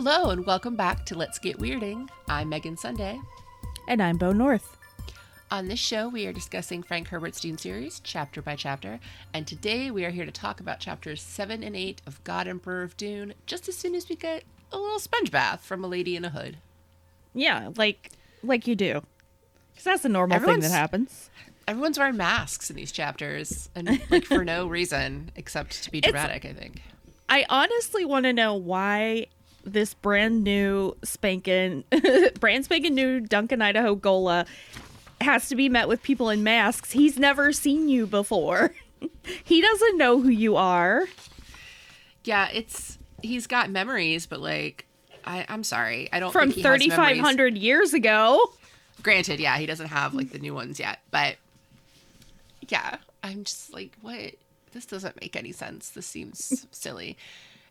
Hello and welcome back to Let's Get Weirding. I'm Megan Sunday. And I'm Bo North. On this show, we are discussing Frank Herbert's Dune series, chapter by chapter, and today we are here to talk about chapters 7 and 8 of God Emperor of Dune, just as soon as we get a little sponge bath from a lady in a hood. Yeah, like like you do. Because that's a normal Everyone's- thing that happens. Everyone's wearing masks in these chapters, and like for no reason except to be It's- dramatic, I think. I honestly want to know why this brand new spanking, brand spanking new Duncan Idaho Ghola has to be met with people in masks. He's never seen you before. he doesn't know who you are. Yeah, it's he's got memories, but like I, I'm sorry, I don't From think he has memories. 3,500 years ago. Granted, yeah, he doesn't have like the new ones yet, but yeah, I'm just like, what? This doesn't make any sense. This seems silly.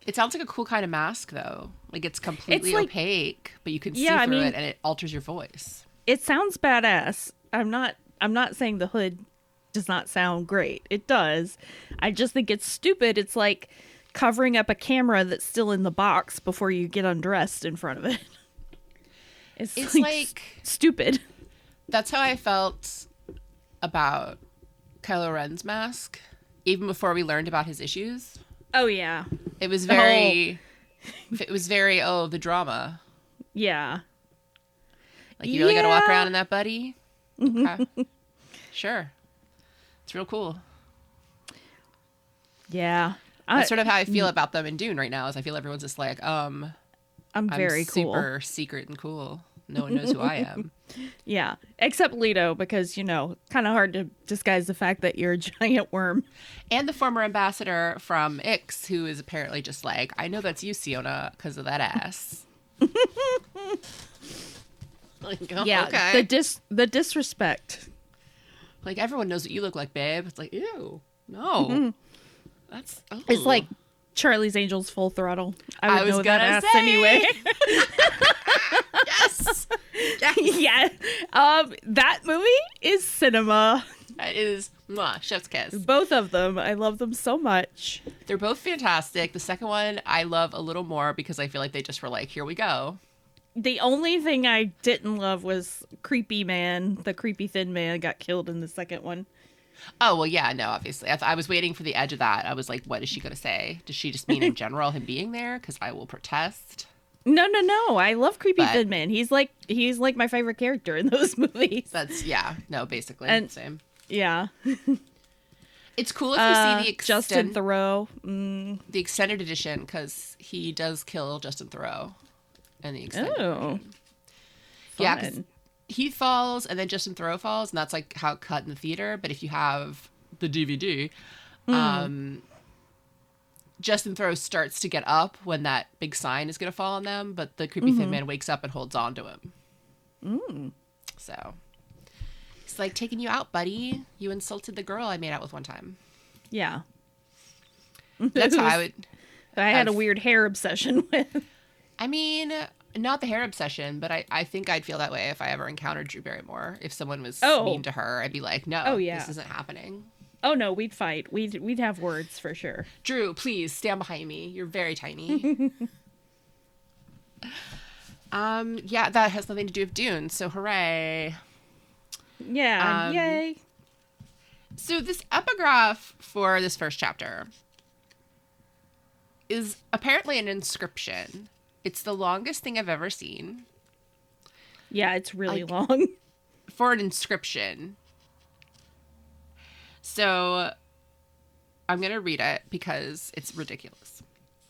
It sounds like a cool kind of mask, though. Like it's completely like- opaque, but you can see Yeah, I through mean- it, and it alters your voice. It sounds badass. I'm not I'm not saying the hood does not sound great. It does. I just think it's stupid. It's like covering up a camera that's still in the box before you get undressed in front of it. It's, It's like, like- stupid. That's how I felt about Kylo Ren's mask, even before we learned about his issues. Oh yeah. It was The whole- very, it was very oh the drama. Yeah. Like you really got to walk around in that, buddy. Okay. sure, it's real cool. Yeah. I, That's sort of how I feel about them in Dune right now. Is I feel everyone's just like, um, I'm I'm very cool. super secret and cool. No one knows who I am. Yeah. Except Leto because, you know, kind of hard to disguise the fact that you're a giant worm. and the former ambassador from Ix, who is apparently just like, I know that's you, Siona, because of that ass. like, oh, yeah. okay. The dis the disrespect. like everyone knows what you look like, babe. It's like, ew, no, that's. Mm-hmm. It's like Charlie's Angels full throttle. I would I was know gonna say. anyway. yes, yes. yeah. Um, that movie is cinema. That is mwah, chef's kiss. Both of them. I love them so much. They're both fantastic. The second one I love a little more because I feel like they just were like, here we go. The only thing I didn't love was creepy man. The creepy thin man got killed in the second one. Oh well, yeah, no, obviously. I, I was waiting for the edge of that. I was like, what is she gonna say? Does she just mean in general him being there? Because I will protest. No, no, no. I love creepy But- thin man. He's like he's like my favorite character in those movies. That's yeah, no, basically And- same. Yeah. It's cool if you Uh, see the Justin extend, Thoreau. Mm. the extended edition because he does kill Justin Theroux and the extended. Oh. Yeah. He falls and then Justin Theroux falls, and that's like how it cut in the theater. But if you have the DVD, Hmm. um, Justin Theroux starts to get up when that big sign is going to fall on them, but the creepy Mm-hmm. thin man wakes up and holds on to him. Mm. So he's like, taking you out, buddy. You insulted the girl I made out with one time. Yeah. That's how I would. I had a I've- weird hair obsession with. I mean, not the hair obsession, but I, I think I'd feel that way if I ever encountered Drew Barrymore. If someone was Oh. mean to her, I'd be like, no, Oh, yeah. this isn't happening. Oh no, we'd fight. We'd we'd have words for sure. Drew, please stand behind me. You're very tiny. um, yeah, that has nothing to do with Dune, so hooray. Yeah. Um, yay. So this epigraph for this first chapter is apparently an inscription. It's the longest thing I've ever seen Yeah, it's really like- long. for an inscription. So I'm going to read it because it's ridiculous.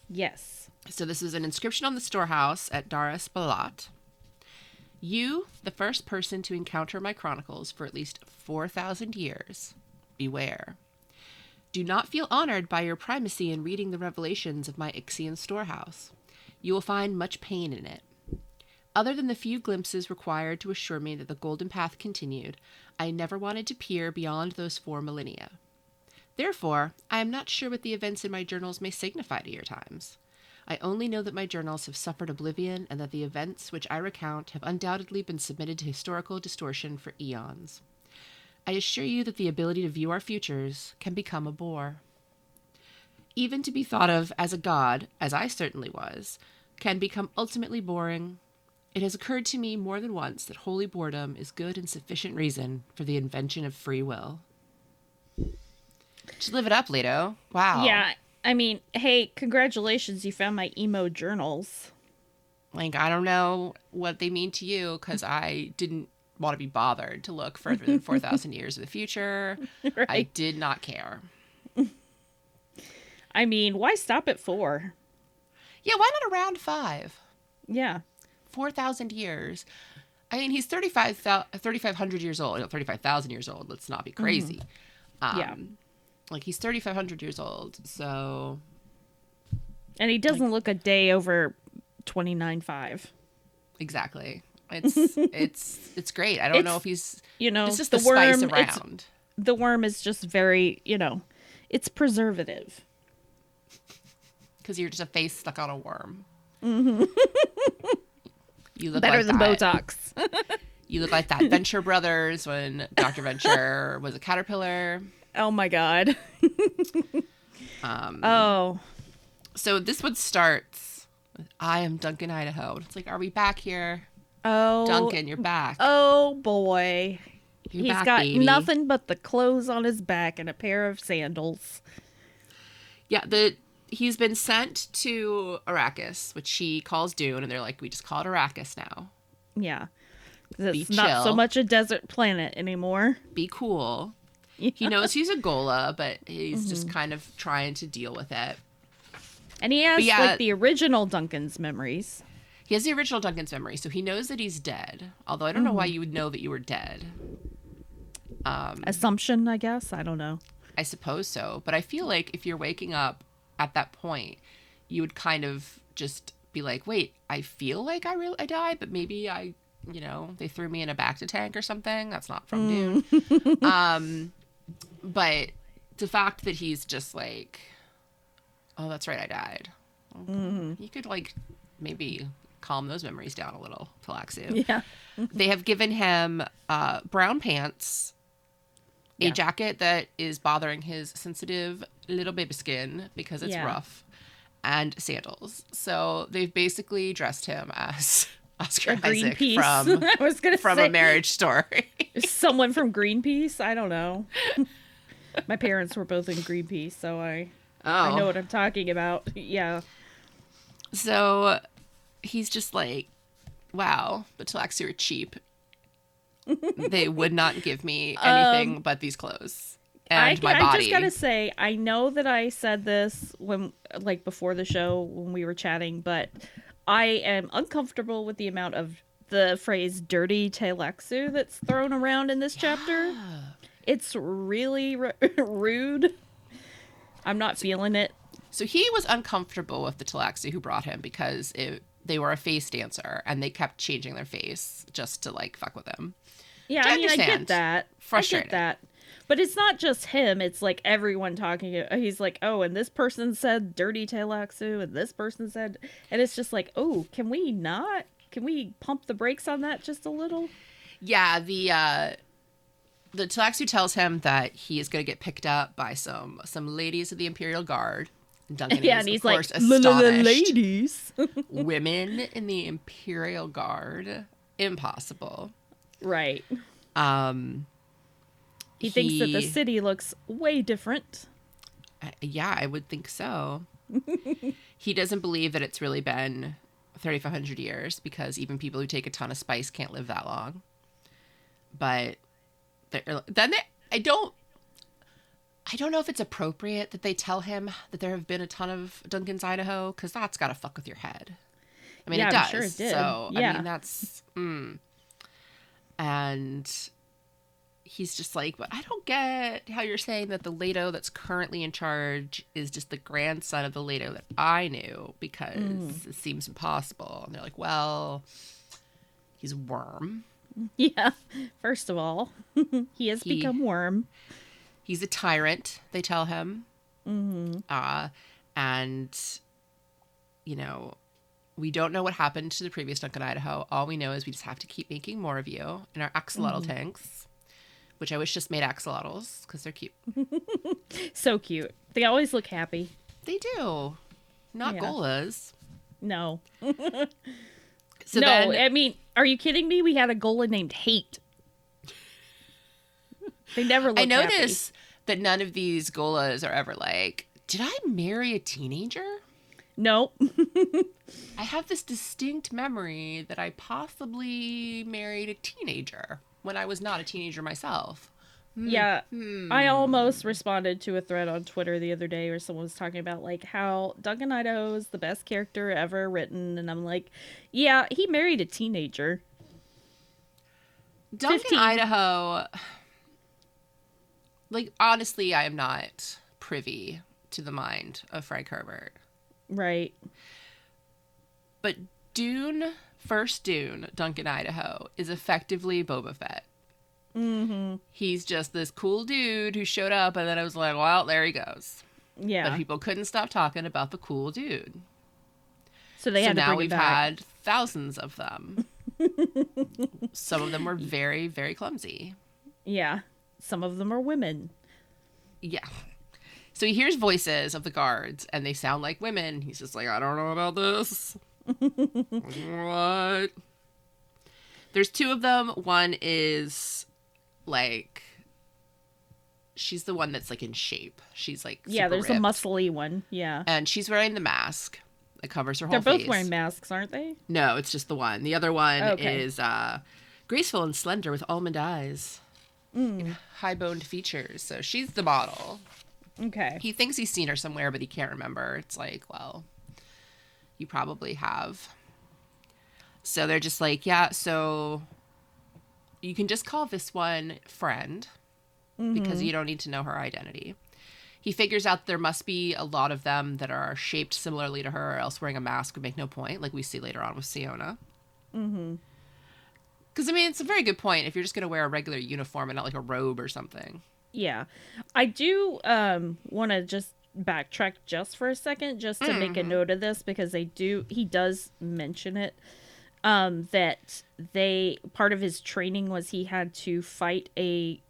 yes. So this is an inscription on the storehouse at Dar es Balat. You, the first person to encounter my chronicles for at least 4,000 years, beware. Do not feel honored by your primacy in reading the revelations of my Ixian storehouse. You will find much pain in it. Other than the few glimpses required to assure me that the golden path continued, I never wanted to peer beyond those four millennia. Therefore, I am not sure what the events in my journals may signify to your times. I only know that my journals have suffered oblivion and that the events which I recount have undoubtedly been submitted to historical distortion for eons. I assure you that the ability to view our futures can become a bore. Even to be thought of as a god, as I certainly was, can become ultimately boring. It has occurred to me more than once that holy boredom is good and sufficient reason for the invention of free will. Just live it up, Leto. Wow. Yeah. I mean, hey, congratulations, you found my emo journals. Like, I don't know what they mean to you because I didn't want to be bothered to look further than 4,000 years of the future. I did not care. I mean, why stop at four? Yeah, why not around five? Yeah. 4,000 years. I mean, he's 35, 3,500 years old. You 35,000 years old. Let's not be crazy. Um, Yeah. Like, he's 3,500 years old. So, And he doesn't look a day over 29.5. exactly. It's it's it's great. I don't know if he's You know, it's just the, the, worm, it's, around. the worm is just very, you know, it's preservative. Because you're just a face stuck on a worm. you look Better like than that. Botox. You look like that Venture Brothers when Dr. Venture was a caterpillar. oh my God. Um, Oh. so this one starts with I am Duncan, Idaho. It's like, are we back here? Oh. Duncan, you're back. Oh boy. You're He's back, got baby. nothing but the clothes on his back and a pair of sandals. Yeah, the he's been sent to Arrakis, which he calls Dune, and they're like, we just call it Arrakis now. Yeah. Be It's not so much a desert planet anymore. Be cool. Yeah. He knows he's a Ghola, but he's Mm-hmm. just kind of trying to deal with it. And he has yeah- like the original Duncan's memories. He has the original Duncan's memory, so he knows that he's dead. Although I don't know why you would know that you were dead. Um, Assumption, I guess. I don't know. I suppose so, but I feel like if you're waking up at that point, you would kind of just be like, "Wait, I feel like I really I died, but maybe I, you know, they threw me in a back to tank or something. That's not from Dune." um, but the fact that he's just like, "Oh, that's right, I died." You could like maybe calm those memories down a little, Tleilaxu Yeah. they have given him uh, brown pants, a Yeah. jacket that is bothering his sensitive little baby skin because it's Yeah. rough, and sandals. So they've basically dressed him as Oscar Isaac Greenpeace. from I was gonna from say a marriage story. someone from Greenpeace. I don't know. My parents were both in Greenpeace, so I oh, I know what I'm talking about. Yeah. so he's just like, wow, the Talaxi are cheap. they would not give me um, anything but these clothes and I, my I just gotta say, I know that I said this when, like, before the show when we were chatting, but I am uncomfortable with the amount of the phrase "dirty Tleilaxu" that's thrown around in this chapter. It's really r- rude. I'm not feeling it. So he was uncomfortable with the Talaxi who brought him because it, they were a face dancer and they kept changing their face just to like fuck with him. Yeah, I I mean, I get that. I get that. But it's not just him. It's like everyone talking. He's like, oh, and this person said dirty Tleilaxu, and this person said, and it's just like, oh, can we not? Can we pump the brakes on that just a little? Yeah, the uh the Talaxu tells him that he is going to get picked up by some some ladies of the Imperial Guard. Duncan yeah, is, and he's of like, course, "La, la, la, ladies. Women in the Imperial Guard, impossible. right. Um, He, thinks that the city looks way different. I- yeah, I would think so. he doesn't believe that it's really been 3,500 years because even people who take a ton of spice can't live that long. But then they, I don't. I don't know if it's appropriate that they tell him that there have been a ton of Duncan's Idaho because that's got to fuck with your head. I mean, Yeah, it does. sure it did. So I mean, that's. Mm. And he's just like, but I don't get how you're saying that the Leto that's currently in charge is just the grandson of the Leto that I knew because Mm. it seems impossible. And they're like, well, he's a worm. Yeah. First of all, he has He- become worm. He's a tyrant, they tell him. Mm-hmm. Uh, and, you know, we don't know what happened to the previous Duncan Idaho. All we know is we just have to keep making more of you in our axolotl Mm-hmm. tanks, which I wish just made axolotls because they're cute. So cute. They always look happy. They do. Not Yeah. gholas. No. So no, then, I mean, are you kidding me? We had a Ghola named Hate. They never look I happy. notice that none of these gholas are ever like, did I marry a teenager? No. I have this distinct memory that I possibly married a teenager when I was not a teenager myself. Yeah, Hmm. I almost responded to a thread on Twitter the other day where someone was talking about like how Duncan Idaho is the best character ever written, and I'm like, yeah, he married a teenager. Duncan 15. Idaho. Like honestly, I am not privy to the mind of Frank Herbert. Right. But Dune, first Dune, Duncan Idaho, is effectively Boba Fett. Mm-hmm. He's just this cool dude who showed up, and then I was like, well, there he goes. Yeah. But people couldn't stop talking about the cool dude. so they so had to now we've had thousands of them. Some of them were very, very clumsy. Yeah. Some of them are women. Yeah. So he hears voices of the guards and they sound like women. He's just like, I don't know about this. What? There's two of them. One is like she's the one that's like in shape. She's like yeah, there's a muscly one. Yeah. and she's wearing the mask that covers her whole They're both face. wearing masks, aren't they? No, it's just the one. The other one Okay. is uh, graceful and slender with almond eyes, Mm. high boned features. So she's the model. Okay. He thinks he's seen her somewhere, but he can't remember. It's like, well, you probably have. So they're just like, yeah, so you can just call this one friend because you don't need to know her identity. He figures out there must be a lot of them that are shaped similarly to her, or else wearing a mask would make no point, like we see later on with Siona. Mm-hmm. Because, I mean, it's a very good point if you're just going to wear a regular uniform and not like a robe or something. Yeah. I do um want to just backtrack just for a second just to make a note of this because they do he does mention it um that they part of his training was he had to fight a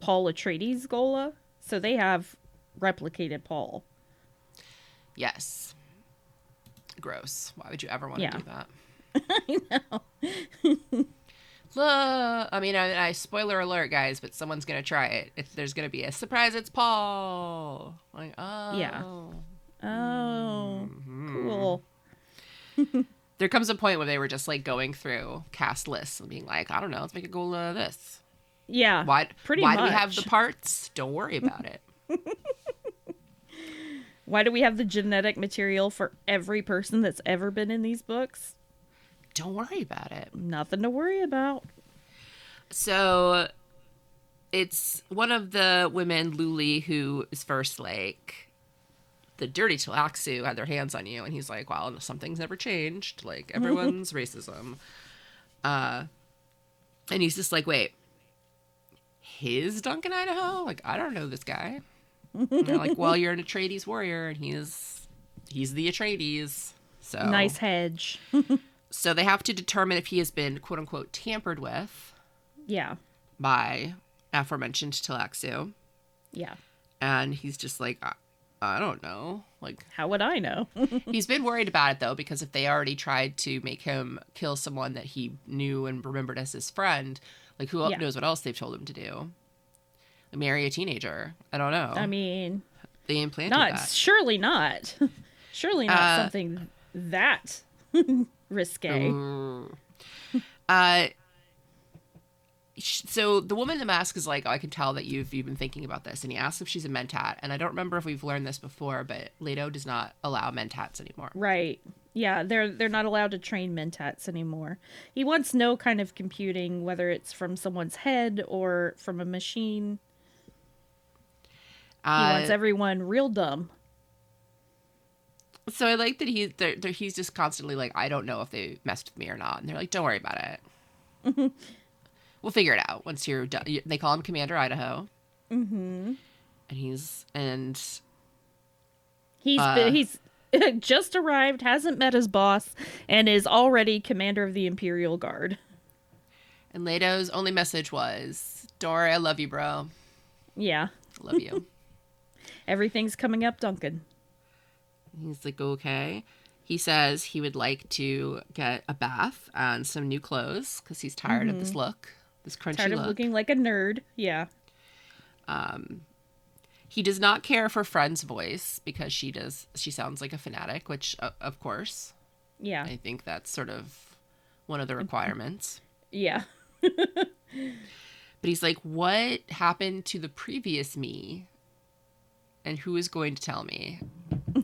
Paul Atreides Ghola. So they have replicated Paul. Yes. Gross. Why would you ever want Yeah. to do that? I know. Look, I mean, I, I spoiler alert, guys, but someone's gonna try it. If there's gonna be a surprise, it's Paul. Like, oh, Yeah. Oh, Mm-hmm. cool. There comes a point where they were just like going through cast lists and being like, I don't know, let's make a goal of this. Yeah. Why? Pretty why do we have the parts? Don't worry about it. Why do we have the genetic material for every person that's ever been in these books? Don't worry about it. Nothing to worry about. So it's one of the women, Luli, who is first like the dirty Tleilaxu had their hands on you, and he's like, "Well, something's never changed. Like everyone's racism." Uh, and he's just like, "Wait, his Duncan Idaho? Like I don't know this guy." And they're like, "Well, you're an Atreides warrior, and he's he's the Atreides." So Nice hedge. So they have to determine if he has been quote unquote tampered with yeah. by aforementioned Tleilaxu. Yeah. And he's just like, I, I don't know. Like, How would I know? he's been worried about it though, because if they already tried to make him kill someone that he knew and remembered as his friend, like, who Yeah. knows what else they've told him to do? Marry a teenager. I don't know. I mean, they implanted not that. surely not. surely not Uh, something that risque. Mm. Uh, so the woman in the mask is like, oh, I can tell that you've you've been thinking about this, and he asks if she's a mentat, and I don't remember if we've learned this before, but Leto does not allow mentats anymore. Right. Yeah, they're they're not allowed to train mentats anymore. He wants no kind of computing, whether it's from someone's head or from a machine. He Uh, wants everyone real dumb. So I like that he they're, they're, he's just constantly like, I don't know if they messed with me or not, and they're like, don't worry about it. we'll figure it out once you're done. They call him Commander Idaho, Mm-hmm. and he's and He's Uh, been, he's just arrived, hasn't met his boss, and is already commander of the Imperial Guard. and Leto's only message was, "Don't I love you, bro. Yeah, love you." everything's coming up, Duncan. He's like, okay. He says he would like to get a bath and some new clothes because he's tired of this look, this crunchy Mm-hmm. Tired of look. looking like a nerd. Yeah. Um, He does not care for Friend's voice because she does. She sounds like a fanatic, which, uh, of course, Yeah. I think that's sort of one of the requirements. Yeah. But he's like, "What happened to the previous me?" And who is going to tell me?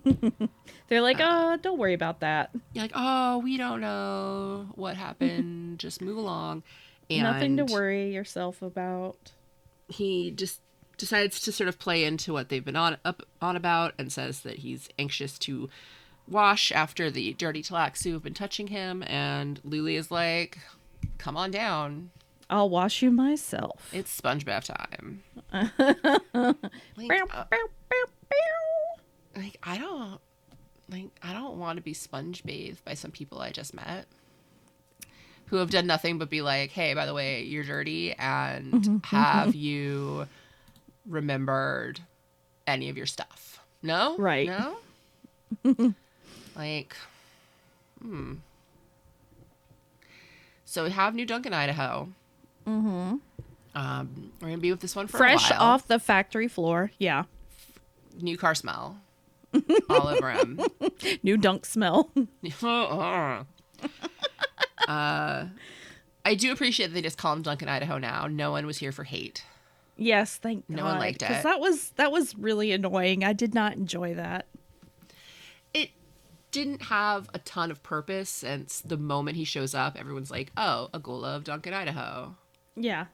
They're like, oh, don't worry about that. You're like, "Oh, we don't know what happened. Just move along." And Nothing to worry yourself about. he just decides to sort of play into what they've been on up on about and says that he's anxious to wash after the dirty Tleilaxu have been touching him and Luli is like come on down I'll wash you myself. it's sponge bath time like, uh, bow, bow, bow. Like I don't like I don't want to be sponge bathed by some people I just met who have done nothing but be like hey by the way you're dirty and have you remembered any of your stuff no Right. no like hmm so we have new duncan idaho mm-hmm um we're gonna be with this one for Fresh a while. off the factory floor. Yeah. new car smell all over him New dunk smell. uh, I do appreciate that they just call him Duncan Idaho now. No one was here for hate. yes, thank No God. one liked it. Because that was that was really annoying. I did not enjoy that. It didn't have a ton of purpose since the moment he shows up, everyone's like, oh, a Ghola of Duncan Idaho. Yeah.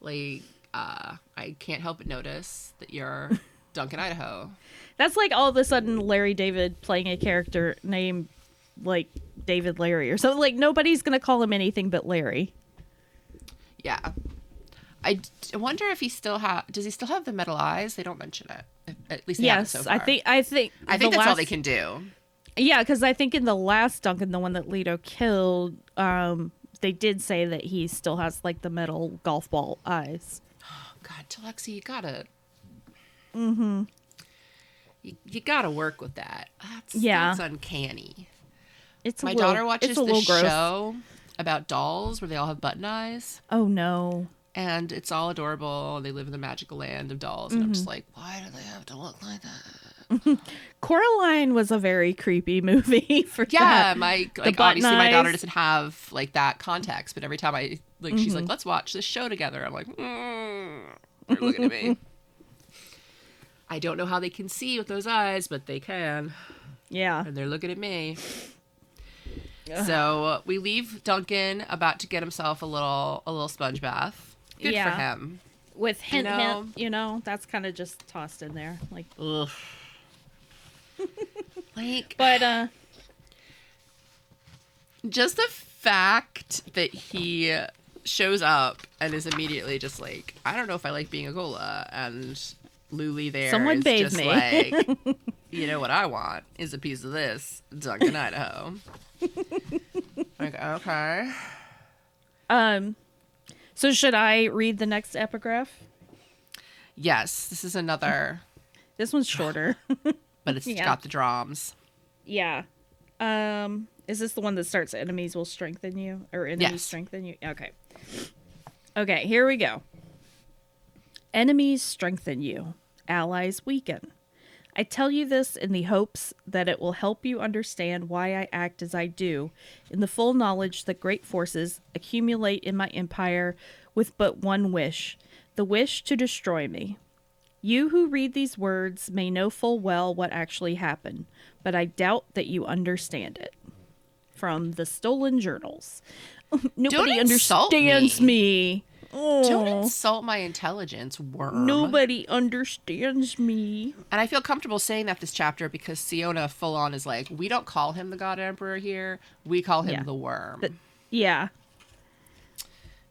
Like, uh, I can't help but notice that you're Duncan Idaho. That's like all of a sudden Larry David playing a character named like David Larry or something. Like nobody's gonna call him anything but Larry. Yeah. I d- wonder if he still have. Does he still have the metal eyes? They don't mention it. At least Yes, so I think I think I think that's all they can do. Yeah, because I think in the last Duncan, the one that Leto killed, um, they did say that he still has like the metal golf ball eyes. Oh, God, Telexi, you gotta. Mm-hmm. You, you gotta work with that. That's, Yeah. that's uncanny. It's My little, daughter watches it's a little this gross. show about dolls where they all have button eyes, Oh no. and it's all adorable. And they live in the magical land of dolls, and I'm Mm-hmm. just like, why do they have to look like that? Coraline was a very creepy movie for Yeah, that. my like obviously my daughter doesn't have like that context, but every time I like, she's Mm-hmm. like, let's watch this show together. I'm like, mm, they're looking at me. I don't know how they can see with those eyes, but they can. Yeah. and they're looking at me. So we leave Duncan about to get himself a little a little sponge bath. Good Yeah. for him. With hint, know- hint, you know, that's kind of just tossed in there. Like, Ugh. like but uh, just the fact that he shows up and is immediately just like, I don't know if I like being a Ghola and Luli there Someone is bathe just me. like you know what I want is a piece of this Duncan Idaho. like, okay. um, so should I read the next epigraph? Yes, this is another This one's shorter. but it's Yeah. got the drums. yeah. Um, is this the one that starts enemies will strengthen you or enemies Yes. strengthen you? Okay. Okay, here we go. Enemies strengthen you, allies weaken. I tell you this in the hopes that it will help you understand why I act as I do, in the full knowledge that great forces accumulate in my empire with but one wish the wish to destroy me. You who read these words may know full well what actually happened, but I doubt that you understand it. From the stolen journals. Nobody understands me. me. Don't Oh, insult my intelligence, worm. nobody understands me. And I feel comfortable saying that this chapter because Siona full on is like, we don't call him the God Emperor here. We call him Yeah. the worm. The- Yeah.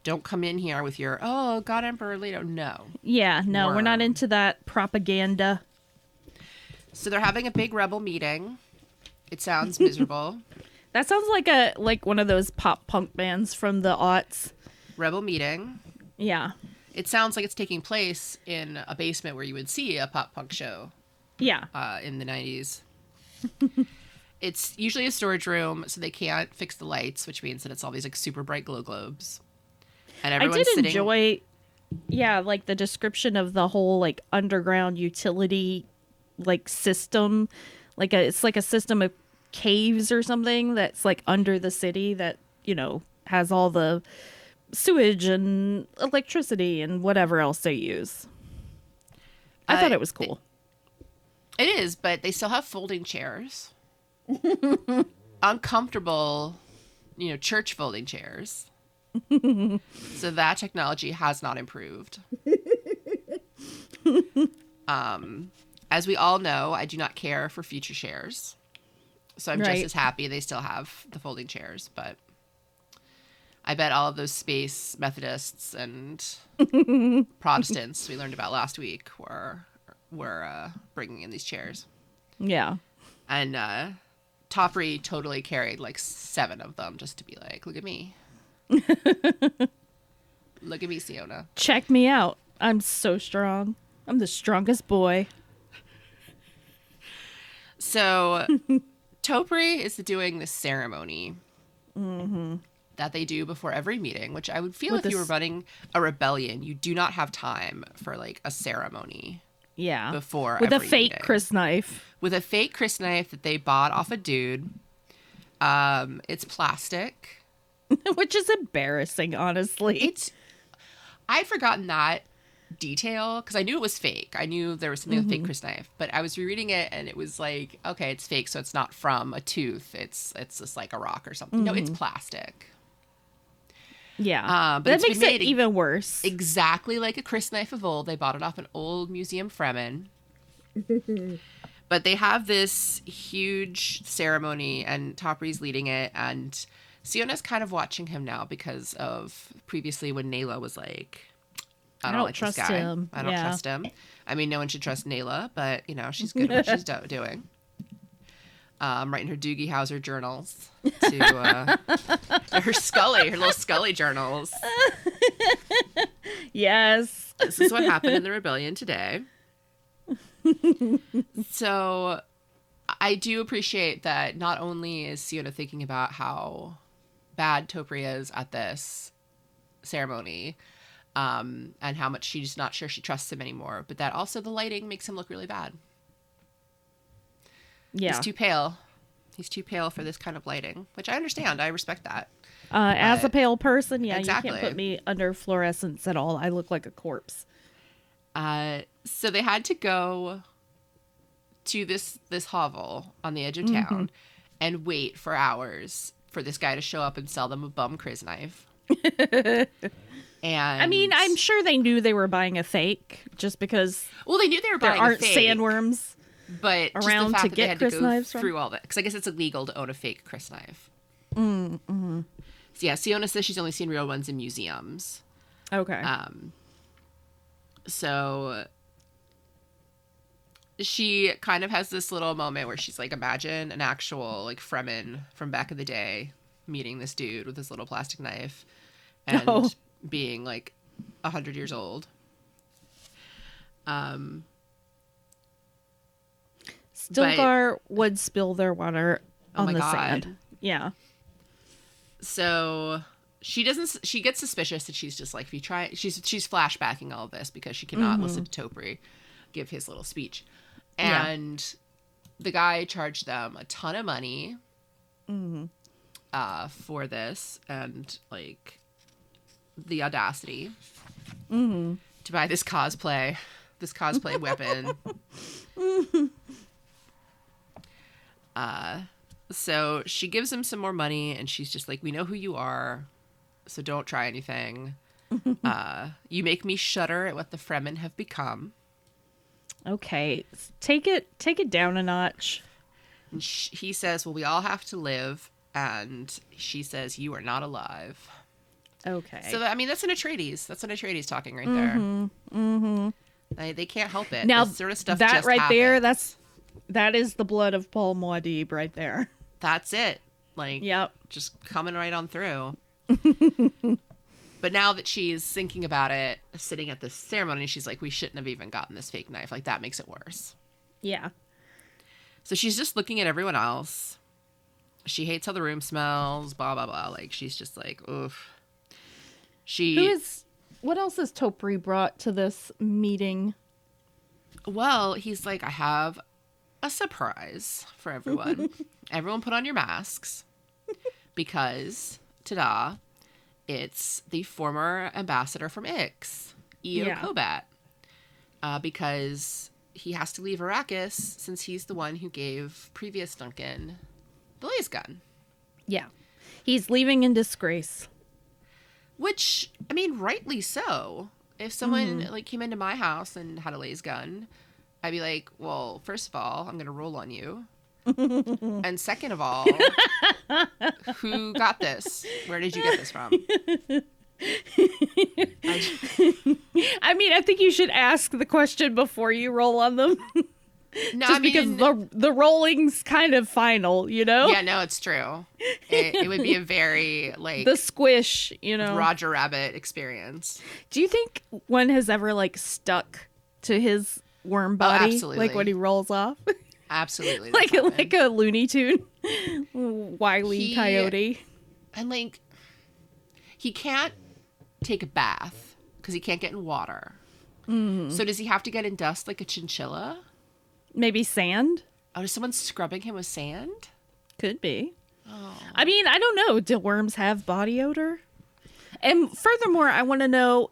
don't come in here with your, oh, God Emperor Leto. No. Yeah, no, we're not into that propaganda. So they're having a big rebel meeting. It sounds miserable. That sounds like a like one of those pop punk bands from the aughts. rebel meeting. Yeah. It sounds like it's taking place in a basement where you would see a pop punk show Yeah. uh, in the 90s. it's usually a storage room, so they can't fix the lights, which means that it's all these like super bright glow globes. And everyone's I did sitting. enjoy, yeah, like the description of the whole like underground utility like system, like a it's like a system of caves or something that's like under the city that you know has all the sewage and electricity and whatever else they use. I Uh, thought it was cool. It is, but they still have folding chairs. Uncomfortable, you know, church folding chairs. so that technology has not improved. um, as we all know, I do not care for future shares. So I'm Right. just as happy they still have the folding chairs, but I bet all of those space Methodists and Protestants we learned about last week were were uh, bringing in these chairs, Yeah. and uh, Topri totally carried like seven of them just to be like, "Look at me, look at me, Siona." Check me out. I'm so strong. I'm the strongest boy. So Topri is doing this ceremony that they do before every meeting, which I would feel With if you were running a rebellion, you do not have time for like a ceremony Yeah. before With a fake meeting. crysknife. with a fake crysknife that they bought off a dude. Um, it's plastic. Which is embarrassing, honestly. It's I'd forgotten that detail because I knew it was fake. I knew there was something with fake crysknife, but I was rereading it and it was like, okay, it's fake, so it's not from a tooth. It's it's just like a rock or something. No, it's plastic. Yeah. Uh, but that makes it even worse. exactly like a crysknife of old. They bought it off an old museum Fremen. but they have this huge ceremony, and Topri's leading it, and Siona's kind of watching him now because of previously when Nayla was like, I don't, don't like trust this guy. him." I don't Yeah. trust him. I mean, no one should trust Nayla, but you know she's good at what she's do- doing. Um, writing her Doogie Howser journals to uh, her Scully, her little Scully journals. yes. this is what happened in the rebellion today. so I do appreciate that not only is Siona thinking about how bad Topri is at this ceremony um, and how much she's not sure she trusts him anymore, but that also the lighting makes him look really bad. Yeah. He's too pale. He's too pale for this kind of lighting, which I understand. I respect that. Uh, as a pale person, yeah, you can't put me under fluorescence at all. I look like a corpse. Uh, so they had to go to this this hovel on the edge of town and wait for hours for this guy to show up and sell them a bum crysknife. and I mean, I'm sure they knew they were buying a fake just because well, they knew they were there buying aren't a fake, sandworms. But just around the fact to that get they had Chris to go knives from. through all that because I guess it's illegal to own a fake crysknife. Mm, mm-hmm. So yeah, Siona says she's only seen real ones in museums. Okay. Um, so she kind of has this little moment where she's like, imagine an actual like Fremen from back in the day meeting this dude with his little plastic knife and Oh. being like a hundred years old. Um, Stilgar would spill their water Oh on my the God. sand. Yeah. so she doesn't she gets suspicious that she's just like if you try she's she's flashbacking all of this because she cannot mm-hmm. listen to Topri give his little speech Yeah. and the guy charged them a ton of money mm-hmm. uh, for this and like the audacity mm-hmm. to buy this cosplay this cosplay weapon uh so she gives him some more money and she's just like, We know who you are, so don't try anything. uh, you make me shudder at what the Fremen have become. Okay. Take it take it down a notch. And sh- he says, Well, we all have to live. And she says, You are not alive. Okay. So, I mean, that's an Atreides. That's an Atreides talking right there. Mm-hmm. They, they can't help it. now this sort of stuff that right there, that's that is the blood of Paul Muad'Dib right there. That's it. Like, Yep. just coming right on through. but now that she's thinking about it, sitting at this ceremony, she's like, we shouldn't have even gotten this fake knife. Like, that makes it worse. Yeah. So she's just looking at everyone else. She hates how the room smells, blah blah blah. Like she's just like, oof. She Who is what else has Topri brought to this meeting? well, he's like, I have a surprise for everyone. everyone put on your masks because ta-da, it's the former ambassador from Ix, Eo Yeah. Kobat. Uh, because he has to leave Arrakis since he's the one who gave previous Duncan the laser gun. Yeah. He's leaving in disgrace. Which, I mean, rightly so. If someone like came into my house and had a laser gun, I'd be like, well, first of all, I'm gonna roll on you. and second of all, who got this? Where did you get this from? I, I mean, I think you should ask the question before you roll on them. no, Just I mean, because the the rolling's kind of final, you know? yeah, no, it's true. It, it would be a very like The squish, you know. Roger Rabbit experience. Do you think one has ever like stuck to his worm body? absolutely. Like when he rolls off? Absolutely, like that's like a Looney Tune. Wily He- coyote. and like he can't take a bath because he can't get in water. Mm-hmm. So does he have to get in dust like a chinchilla? Maybe sand? Oh, is someone scrubbing him with sand? Could be. Oh. I mean, I don't know. Do worms have body odor? And furthermore, I want to know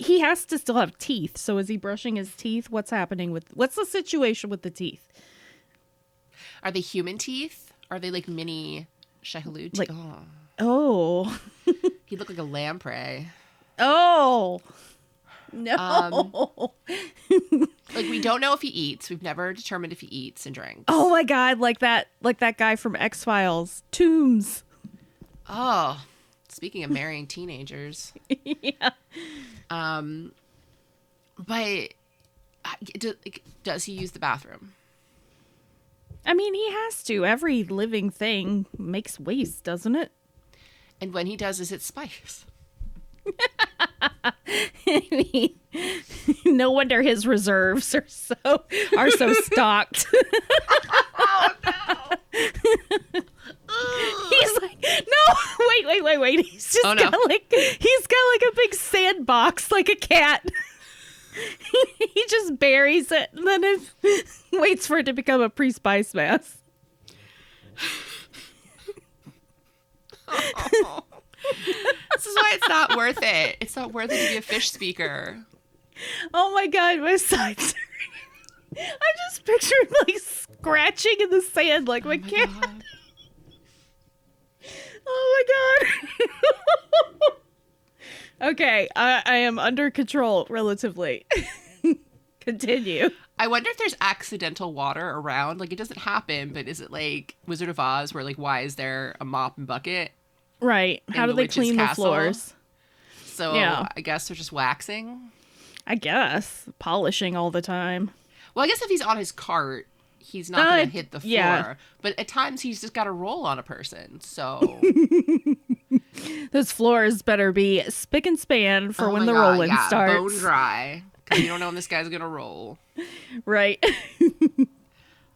he has to still have teeth. So is he brushing his teeth? What's happening with what's the situation with the teeth? Are they human teeth? Are they like mini Shai-Hulud teeth? Like- oh, Oh. he looked like a lamprey. Oh. No. Um, Like we don't know if he eats. We've never determined if he eats and drinks. oh my god, like that like that guy from X-Files. Tooms. Oh, speaking of marrying teenagers, yeah. um, but do, does he use the bathroom? I mean, he has to. Every living thing makes waste, doesn't it? And when he does, is it spice? I mean, no wonder his reserves are so are so stocked. He's like, no, wait, wait, wait, wait. He's just Oh, no. got like he's got like a big sandbox, like a cat. he just buries it and then it waits for it to become a pre-spice mess. This is why it's not worth it. It's not worth it to be a fish speaker. Oh my god, my sides. I just pictured like scratching in the sand like oh my, Oh my cat. God. Oh my god. okay, I, I am under control relatively. Continue. I wonder if there's accidental water around. Like it doesn't happen, but is it like Wizard of Oz, where like why is there a mop and bucket? Right. How do the they clean the floors? So Yeah. I guess they're just waxing. I guess polishing all the time. Well, I guess if he's on his cart, he's not Uh, gonna hit the floor. yeah. But at times he's just got to roll on a person. So Those floors better be spick and span for Oh when the God, rolling yeah, starts. bone dry. Because you don't know when this guy's gonna roll. Right.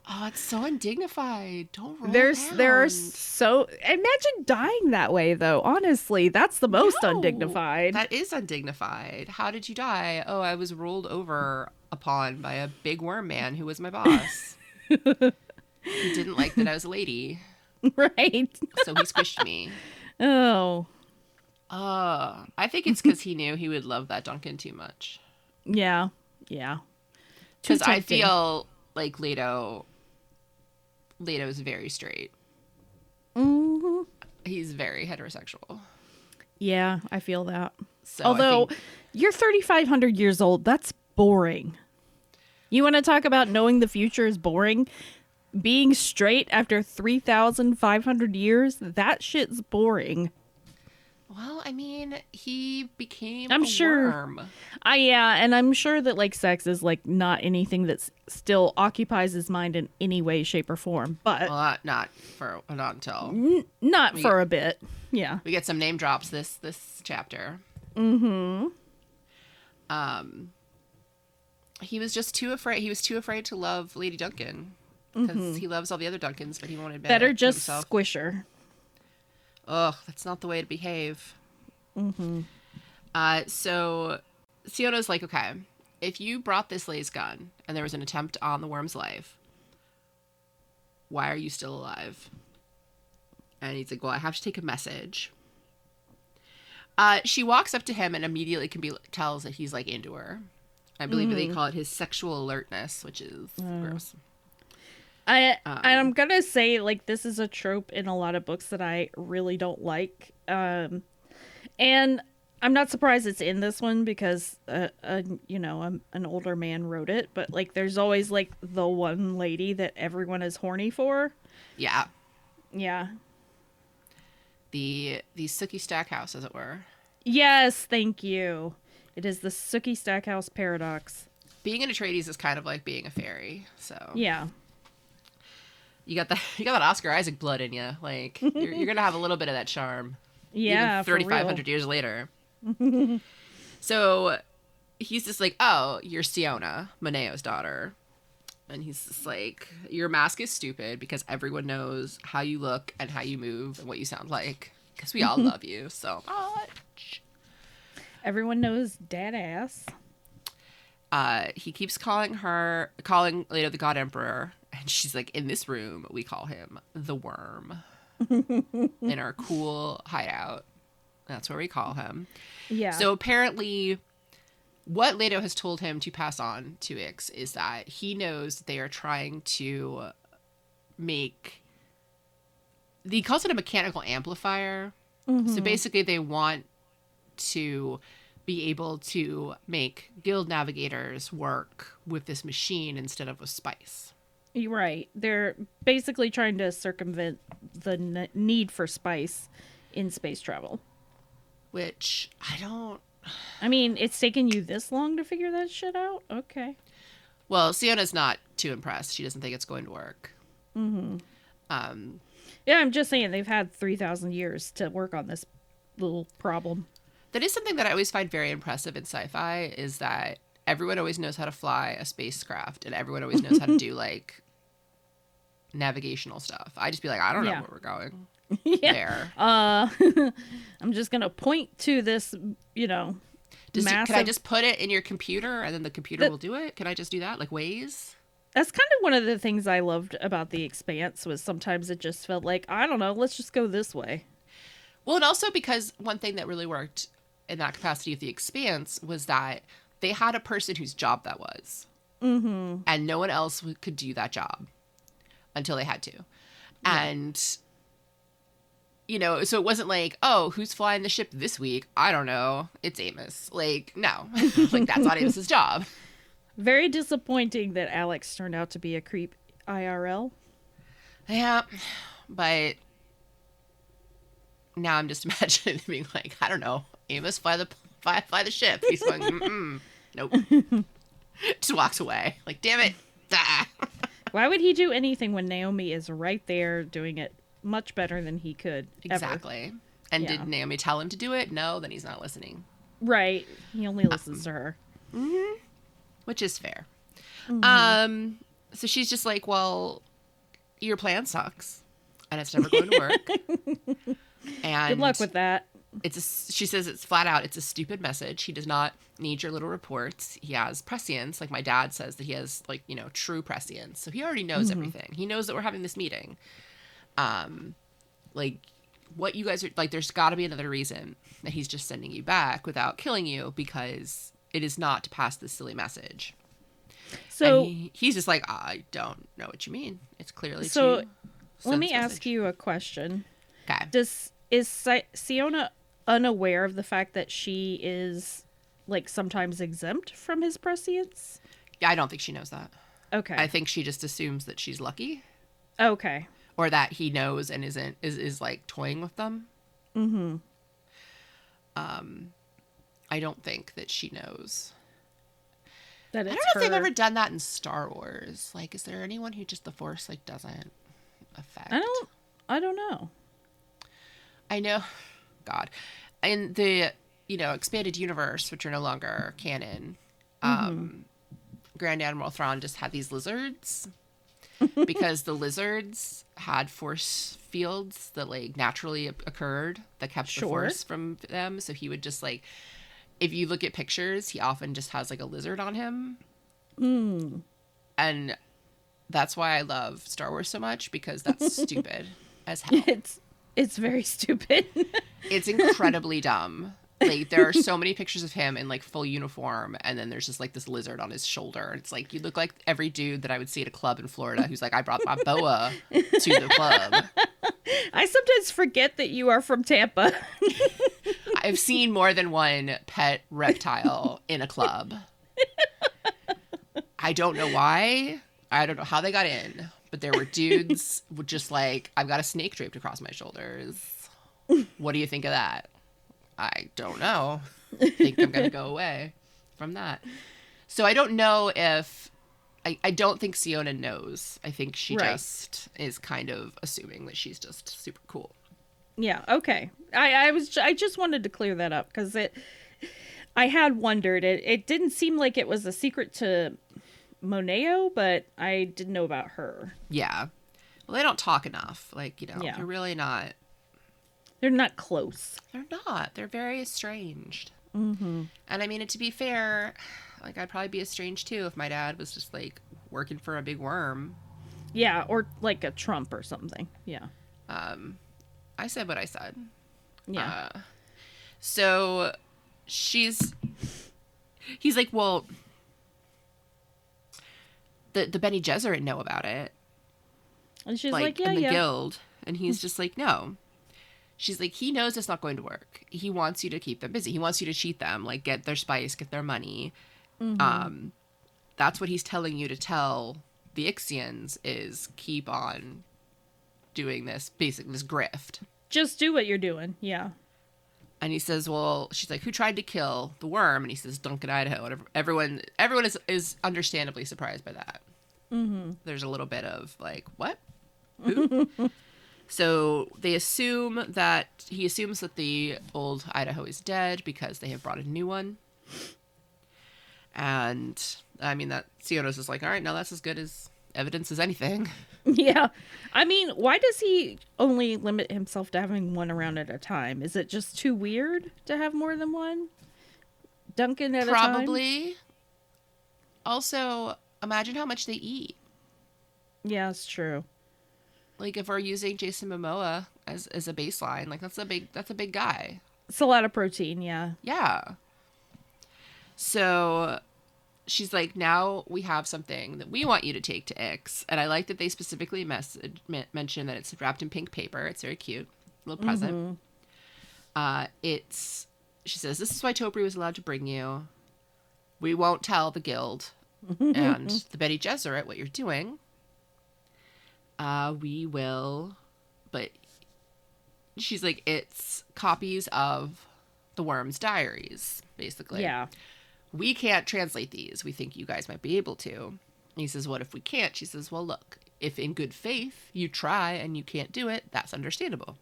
Oh, it's so undignified. Don't roll. There's there are so imagine dying that way though. Honestly, that's the most No, undignified. That is undignified. How did you die? Oh, I was rolled over upon by a big worm man who was my boss. he didn't like that I was a lady, right. so he squished me. Oh. Uh, I think it's because he knew he would love that Duncan too much. Yeah. Yeah. Because I feel like Leto, Leto is very straight. Mm-hmm. He's very heterosexual. Yeah, I feel that. So Although think- you're 3,500 years old, that's boring. You want to talk about knowing the future is boring? Being straight after 3,500 years, that shit's boring. well, I mean, he became I'm a sure- worm. I yeah, and I'm sure that like sex is like not anything that still occupies his mind in any way, shape, or form. But Well, not, not for not until n- not for a bit. Yeah. we get some name drops this this chapter. Mm-hmm. Um, he was just too afraid. He was too afraid to love Lady Duncan, because he loves all the other Duncans, but he won't admit Better it just himself. squish her. Ugh, that's not the way to behave. Mm-hmm. Uh, so Siona's like, okay, if you brought this laser gun and there was an attempt on the worm's life, why are you still alive? And he's like, well, I have to take a message. Uh, she walks up to him and immediately can be tells that he's like into her. I believe they call it his sexual alertness, which is gross. I Um, I'm gonna say like this is a trope in a lot of books that I really don't like, um, and I'm not surprised it's in this one because uh, uh you know um an older man wrote it, but like there's always like the one lady that everyone is horny for. Yeah, Yeah. the the Sookie Stackhouse, as it were. Yes, thank you. It is the Sookie Stackhouse paradox. Being an Atreides is kind of like being a fairy. So Yeah. you got that you got that Oscar Isaac blood in you. Like you're, you're gonna have a little bit of that charm. Yeah. for real. 3,500 years later. so he's just like, "Oh, you're Siona, Moneo's daughter," and he's just like, "Your mask is stupid because everyone knows how you look and how you move and what you sound like because we all love you so much." Everyone knows dad ass. Uh, he keeps calling her, calling Leto the God Emperor, and she's like, "In this room, we call him the Worm." in our cool hideout. That's where we call him. Yeah. So apparently, what Leto has told him to pass on to Ix is that he knows that they are trying to make. He calls it a mechanical amplifier. So basically, they want to be able to make guild navigators work with this machine instead of with spice. You're right. They're basically trying to circumvent the n- need for spice in space travel. Which I don't. I mean, it's taken you this long to figure that shit out? Okay. Well, Siona's not too impressed. She doesn't think it's going to work. Mm-hmm. Um, Yeah, I'm just saying they've had 3,000 years to work on this little problem. That is something that I always find very impressive in sci-fi is that everyone always knows how to fly a spacecraft and everyone always knows how to do like navigational stuff. I just be like, I don't know Yeah. where we're going yeah. there. Uh, I'm just going to point to this, you know, Does it- can I just put it in your computer and then the computer The- will do it? Can I just do that like Waze? That's kind of one of the things I loved about The Expanse was sometimes it just felt like, I don't know, let's just go this way. Well, and also because one thing that really worked in that capacity of the expanse was that they had a person whose job that was. Mm-hmm. And no one else could do that job until they had to. And, you know, so it wasn't like, oh, who's flying the ship this week? I don't know. It's Amos. Like, no. like, that's not Amos's job. Very disappointing that Alex turned out to be a creep IRL. Yeah. But now I'm just imagining being like, I don't know, Amos, fly the fly, fly the ship. He's going, Mm-mm. nope. just walks away. Like, damn it. Ah. Why would he do anything when Naomi is right there doing it much better than he could? ever? Exactly. And Yeah. did Naomi tell him to do it? No, then he's not listening, Right. He only listens to her. Hmm. which is fair. Mm-hmm. Um, so she's just like, well, your plan sucks, and it's never going to work. and Good luck with that. It's a, she says it's flat out it's a stupid message. He does not need your little reports. He has prescience. Like my dad says that he has like you know true prescience. So he already knows everything. He knows that we're having this meeting. Um like what you guys are like there's got to be another reason that he's just sending you back without killing you because it is not to pass this silly message. So he, he's just like i don't know what you mean. It's clearly So, let me ask you a question. okay. Does is Siona unaware of the fact that she is like sometimes exempt from his prescience? yeah i don't think she knows that Okay. i think she just assumes that she's lucky okay. or that he knows and isn't is is like toying with them. Mm-hmm. Um, I don't think that she knows. That I don't know if they've ever done that in Star Wars. Like, is there anyone who just the Force like doesn't affect? I don't. I don't know. I know. God, in the you know expanded universe, which are no longer canon, um, Grand Admiral Thrawn just had these lizards, because the lizards had force fields that like naturally occurred that kept Sure. the force from them. So he would just like, if you look at pictures, he often just has like a lizard on him. And that's why I love Star Wars so much because that's stupid as hell. It's it's very stupid. It's incredibly dumb. Like there are so many pictures of him in like full uniform, and then there's just like this lizard on his shoulder. It's like you look like every dude that I would see at a club in Florida who's like, I brought my boa to the club. I sometimes forget that you are from Tampa. I've seen more than one pet reptile in a club. I don't know why. I don't know how they got in, but there were dudes with just like, I've got a snake draped across my shoulders. What do you think of that? I don't know. I think I'm going to go away from that. So I don't know if. I, I don't think Siona knows. I think she Right. just is kind of assuming that she's just super cool. Yeah, okay. I I was I just wanted to clear that up cuz it I had wondered it it didn't seem like it was a secret to Moneo, but I didn't know about her. Yeah. Well, they don't talk enough. Like, you know, Yeah. they're really not. They're not close. They're not. They're very estranged. Mm-hmm. And I mean, to be fair, like, I'd probably be estranged too if my dad was just like working for a big worm. Yeah, or like a Trump or something. Yeah. Um, I said what I said. Yeah. Uh, so she's. He's like, well, the the Bene Gesserit know about it. and she's like, like, yeah, in the yeah. guild and he's just like no she's like he knows it's not going to work he wants you to keep them busy he wants you to cheat them like get their spice get their money Mm-hmm. um that's what he's telling you to tell the ixians is keep on doing this basic this grift Just do what you're doing. Yeah. and he says well she's like who tried to kill the worm and he says duncan idaho and everyone everyone is is understandably surprised by that mm-hmm. there's a little bit of like what who so they assume that he assumes that the old idaho is dead because they have brought a new one and i mean that Siona's is like all right now that's as good as evidence as anything Yeah. I mean, why does he only limit himself to having one around at a time? Is it just too weird to have more than one? Duncan at a time? probably also imagine how much they eat Yeah, it's true. like if we're using Jason Momoa as as a baseline, like that's a big that's a big guy. It's a lot of protein, yeah. Yeah. So she's like, now we have something that we want you to take to Ix. and I like that they specifically message men- mention that it's wrapped in pink paper. It's very cute, little present. Uh, it's she says this is why Topri was allowed to bring you. We won't tell the guild and the Bene Gesserit what you're doing. Uh, we will, but she's like, it's copies of the worm's diaries, basically. yeah. We can't translate these. We think you guys might be able to. And he says, What if we can't? She says, Well, look, if in good faith you try and you can't do it, that's understandable.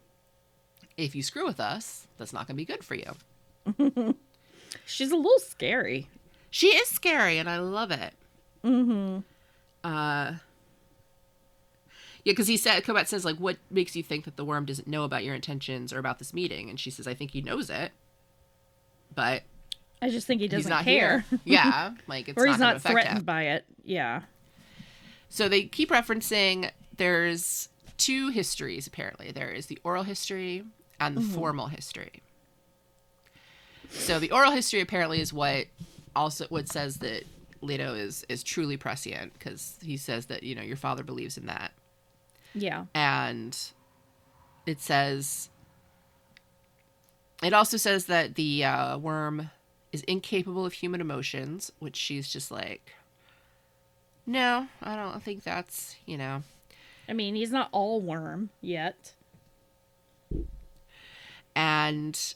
If you screw with us, that's not going to be good for you. She's a little scary. She is scary, and I love it. Mm-hmm. Uh, yeah, because he said, Kobat says, like, what makes you think that the worm doesn't know about your intentions or about this meeting? And she says, I think he knows it, but I just think he doesn't he's not care. here. Yeah, like it's or he's not, threatened him. by it. Yeah. So they keep referencing there's two histories apparently. There is the oral history and the formal history. So the oral history apparently is what also what says that Leto is is truly prescient because he says that you know your father believes in that, Yeah. and it says it also says that the uh, worm is incapable of human emotions, which she's just like, no, I don't think that's you know. I mean, he's not all worm yet. and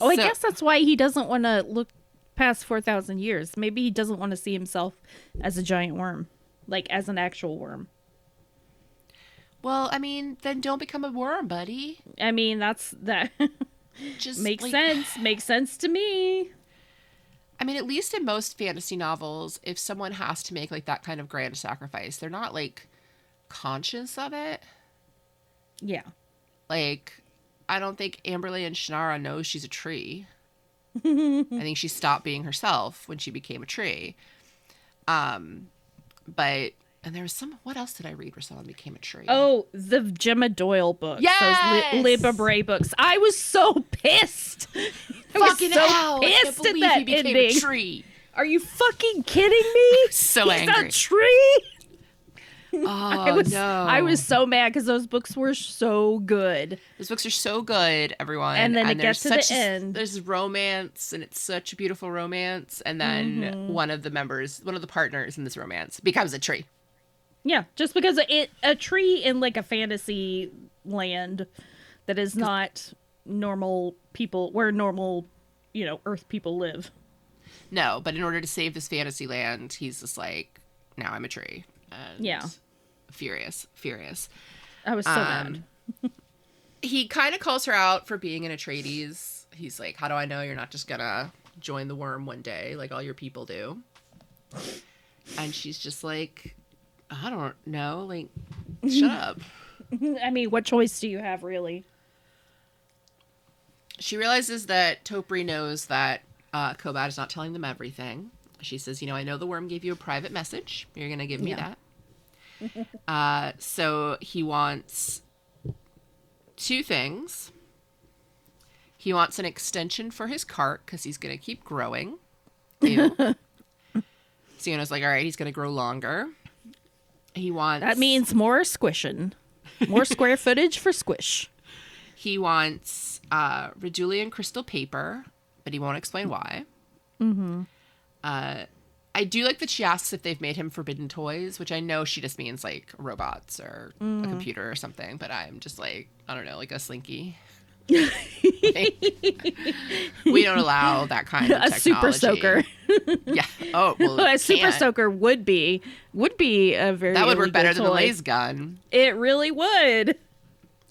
Oh, I guess that's why he doesn't want to look past 4,000 years. Maybe he doesn't want to see himself as a giant worm, like as an actual worm. well i mean then don't become a worm buddy I mean, that's that just makes like- sense. Makes sense to me. I mean, at least in most fantasy novels, if someone has to make like that kind of grand sacrifice, they're not like conscious of it. Yeah. Like, I don't think Amberle and Shannara knows she's a tree. I think she stopped being herself when she became a tree. Um, but and there was some. What else did I read where someone became a tree? Oh, the Gemma Doyle books. Yes! Those Li- Libba Bray books. I was so pissed. I was fucking so hell! I can't at that he became ending. a tree. Are you fucking kidding me? So He's angry. a tree. Oh I was no! I was so mad because those books were so good. Those books are so good, everyone. And then it there's gets to the such- end. There's romance, and it's such a beautiful romance. And then Mm-hmm. one of the members, one of the partners in this romance, becomes a tree. Yeah, just because it a tree in like a fantasy land that is not normal people where normal, you know, Earth people live. No, but in order to save this fantasy land, he's just like, now I'm a tree. And Yeah. Furious, furious. I was so Um, mad. He kind of calls her out for being an Atreides. He's like, how do I know you're not just gonna join the worm one day like all your people do? And she's just like, I don't know, like, shut up. I mean, what choice do you have, really? She realizes that Topri knows that uh, Kobat is not telling them everything. She says, You know, I know the worm gave you a private message. You're going to give me Yeah. that. uh, so he wants two things. He wants an extension for his cart because he's going to keep growing. Ew. Siona's like, All right, he's going to grow longer. He wants. That means more squishing, more square footage for squish. He wants uh, Ridulian crystal paper, but he won't explain why. Mm-hmm. Uh, I do like that she asks if they've made him forbidden toys, which I know she just means like robots or a mm-hmm. computer or something, but I'm just like, I don't know, like a slinky. we don't allow that kind of a super soaker. Yeah. Oh, well, a super can't. soaker would be would be a very That would work better than the toy. laser gun. It really would.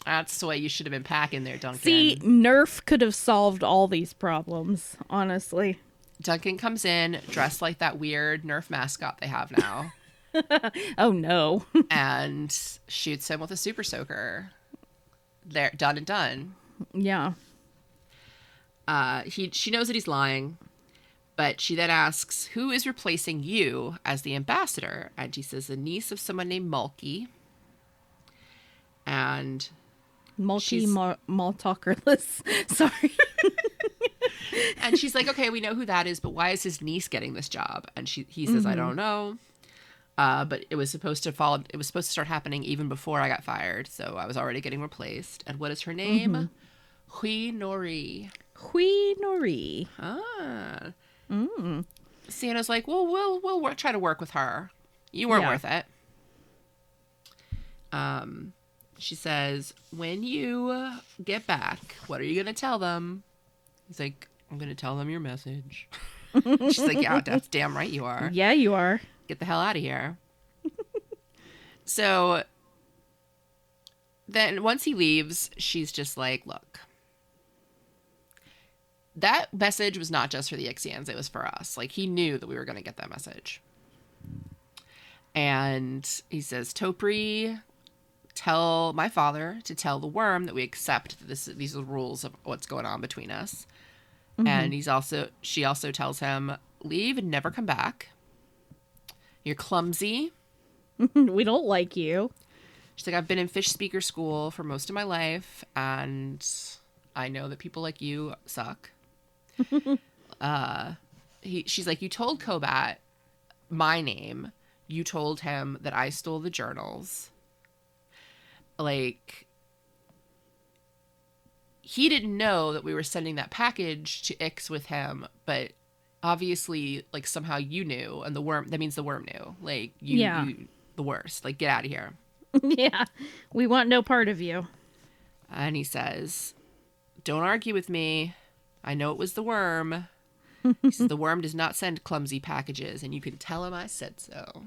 That's the way you should have been packing there, Duncan. See, Nerf could have solved all these problems. Honestly. Duncan comes in dressed like that weird Nerf mascot they have now. Oh no. and shoots him with a super soaker. There, done and done. yeah. Uh, he she knows that he's lying, but she then asks, "Who is replacing you as the ambassador?" And she says, the niece of someone named Malky." And Malky mal- maltalkerless. Sorry. and she's like, "Okay, we know who that is, but why is his niece getting this job?" And she he says, "I don't know." Uh, but it was supposed to fall. It was supposed to start happening even before I got fired, so I was already getting replaced. And what is her name? Hwi Noree. Hwi Noree. Ah. Siona's like, well, we'll we'll work, try to work with her. You weren't Yeah. worth it. Um, she says, when you get back, what are you gonna tell them? He's like, I'm gonna tell them your message. She's like, yeah, that's damn right you are. Yeah, you are. Get the hell out of here. so then once he leaves, she's just like, look. That message was not just for the Ixians, it was for us. Like he knew that we were going to get that message. And he says, Topri, tell my father to tell the worm that we accept that this these are the rules of what's going on between us. And he's also she also tells him, leave and never come back. You're clumsy. we don't like you. She's like, I've been in fish speaker school for most of my life, and I know that people like you suck. uh, he, she's like, you told Kobat my name. You told him that I stole the journals. Like, he didn't know that we were sending that package to Ix with him, but obviously, like somehow you knew, and the worm. That means the worm knew. Like, you, Yeah. you the worst. Like, get out of here. yeah. We want no part of you. And he says, Don't argue with me. I know it was the worm. He says, The worm does not send clumsy packages, and you can tell him I said so.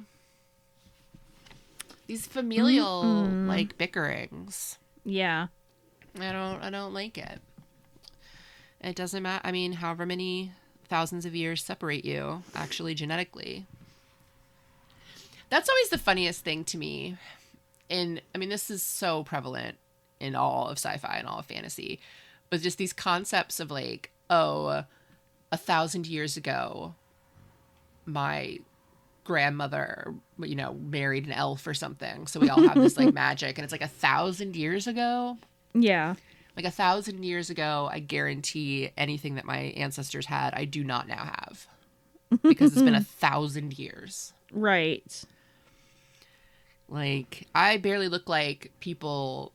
These familial like bickerings. Yeah. I don't I don't like it. It doesn't matter I mean, however many thousands of years separate you, actually genetically. That's always the funniest thing to me. And I mean, this is so prevalent in all of sci-fi and all of fantasy, but just these concepts of like, oh, a thousand years ago, my grandmother, you know, married an elf or something. So we all have this like magic, and it's like a thousand years ago. Yeah. Like a thousand years ago, I guarantee anything that my ancestors had, I do not now have because it's been a thousand years. Right. Like, I barely look like people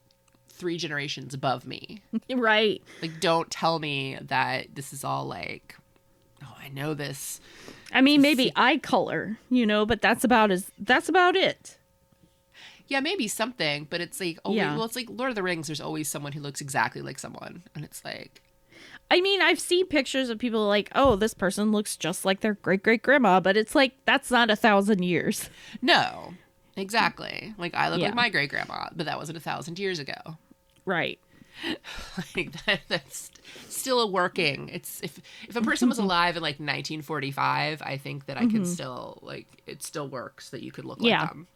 three generations above me. Right. Like, don't tell me that this is all like, oh, I know this. I mean, maybe eye color, you know, but that's about as that's about it. Yeah, maybe something, but it's like, oh, Yeah. well, it's like Lord of the Rings. There's always someone who looks exactly like someone, and it's like, I mean, I've seen pictures of people like, oh, this person looks just like their great great grandma, but it's like that's not a thousand years. no, exactly. Like I look Yeah. like my great grandma, but that wasn't a thousand years ago. Right. like that, that's still a working it's if if a person was alive in like 1945 i think that i could mm-hmm. still like it still works that you could look like them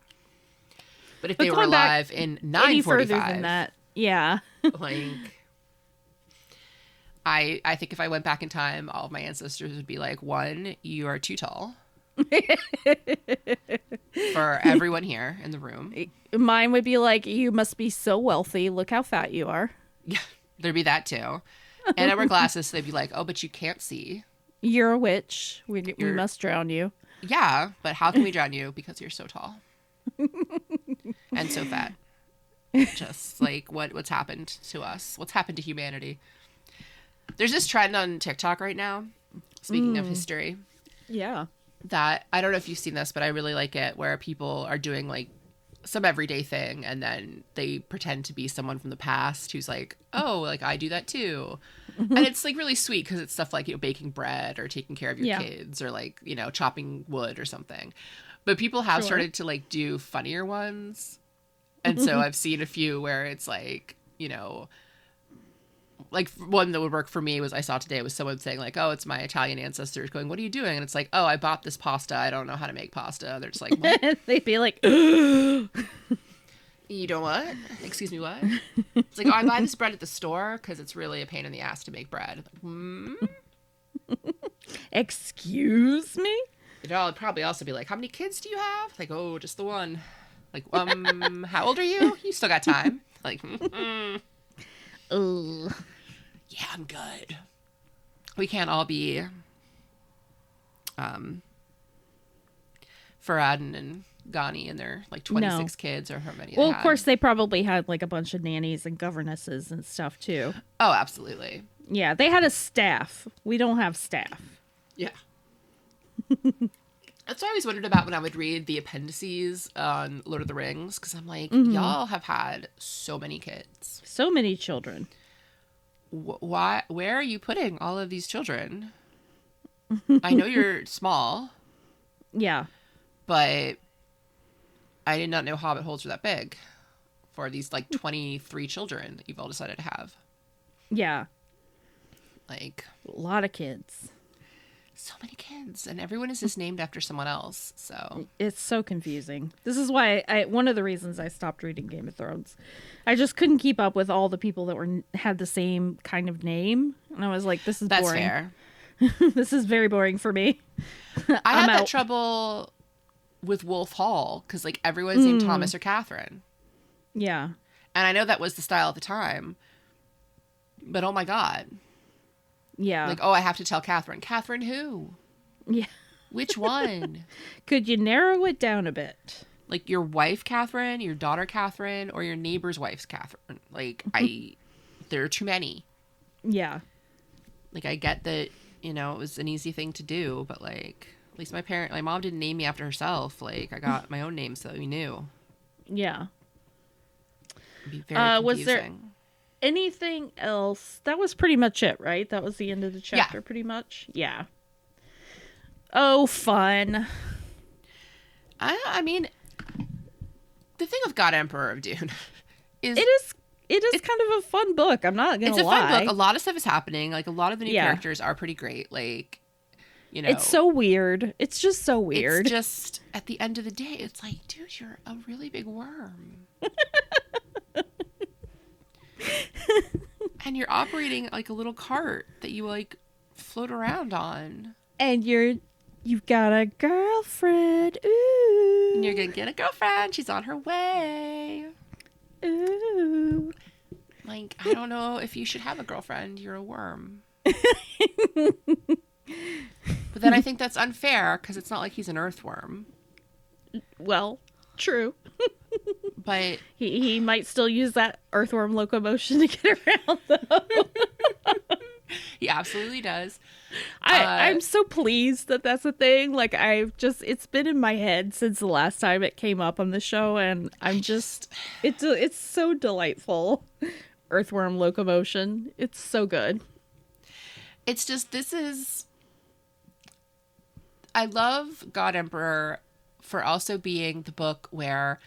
but if But they were alive in Any further than that. Yeah. like i i think if i went back in time all of my ancestors would be like one you are too tall for everyone here in the room Mine would be like, you must be so wealthy. Look how fat you are. yeah there'd be that too and i wear glasses so they'd be like oh but you can't see You're a witch. We, we must drown you. Yeah, but how can we drown you? Because you're so tall and so fat. Just like what what's happened to us? What's happened to humanity? There's this trend on TikTok right now. Speaking of mm. history, Yeah. that I don't know if you've seen this, but I really like it where people are doing like some everyday thing and then they pretend to be someone from the past who's like, "Oh, like I do that too." and it's like really sweet because it's stuff like you know baking bread or taking care of your Yeah. kids or like you know chopping wood or something but people have Sure. started to like do funnier ones. And so i've seen a few where it's like you know like one that would work for me was i saw today was someone saying like oh it's my italian ancestors going what are you doing and it's like oh i bought this pasta. I don't know how to make pasta. They're just like what? They'd be like, you know what? Excuse me what? It's like oh i buy this bread at the store because it's really a pain in the ass to make bread. Like, hmm? excuse me? It'd all- probably also be like, how many kids do you have? Like, oh, just the one. Like, um, how old are you? You still got time. Like, mm, yeah, I'm good. We can't all be, um, Farad'n and Ghani and their like 26 kids or how many. they Well, of course, they probably had like a bunch of nannies and governesses and stuff too. Oh, absolutely. Yeah, they had a staff. We don't have staff. Yeah. That's what I always wondered about when I would read the appendices on Lord of the Rings because I'm like, mm-hmm. y'all have had so many kids. So many children. wh- why where are you putting all of these children i know you're small Yeah. but i did not know hobbit holes were that big for these like 23 children that you've all decided to have Yeah. like A lot of kids. So many kids and everyone is just named after someone else so It's so confusing. This is why I one of the reasons I stopped reading Game of Thrones. I just couldn't keep up with all the people that were had the same kind of name, and I was like, "This is that's boring. fair this is very boring for me." i had that trouble with wolf hall because like everyone's named mm. thomas or catherine Yeah. and i know that was the style at the time but oh my god Yeah. like oh i have to tell catherine catherine who yeah. Which one? Could you narrow it down a bit? like your wife, Catherine, your daughter, Catherine, or your neighbor's wife's Catherine? Like I, there are too many. Yeah. Like I get that you know it was an easy thing to do, but like at least my parent, my mom didn't name me after herself. Like I got my own name, so we knew. Yeah. It'd be very Uh, was there-. Anything else? That was pretty much it, right? That was the end of the Yeah. chapter, pretty much. Yeah. Oh, fun. I, I mean, the thing of God Emperor of Dune is It is. It is kind of a fun book. I'm not gonna it's a lie. fun book. A lot of stuff is happening. Like a lot of the new Yeah. characters are pretty great. Like You know, It's so weird. It's just so weird. It's just at the end of the day, it's like, dude, you're a really big worm. and you're operating like a little cart that you like float around on. and you're you've got a girlfriend. Ooh. And you're gonna get a girlfriend. She's on her way. Ooh. Like, I don't know if you should have a girlfriend. You're a worm. but then I think that's unfair because it's not like he's an earthworm. Well, true. But He he might still use that earthworm locomotion to get around though. he absolutely does. I, Uh, I'm so pleased that that's a thing. Like I've just it's been in my head since the last time it came up on the show, and I'm just it's it's so delightful. Earthworm locomotion, it's so good. It's just this is I love God Emperor for also being the book where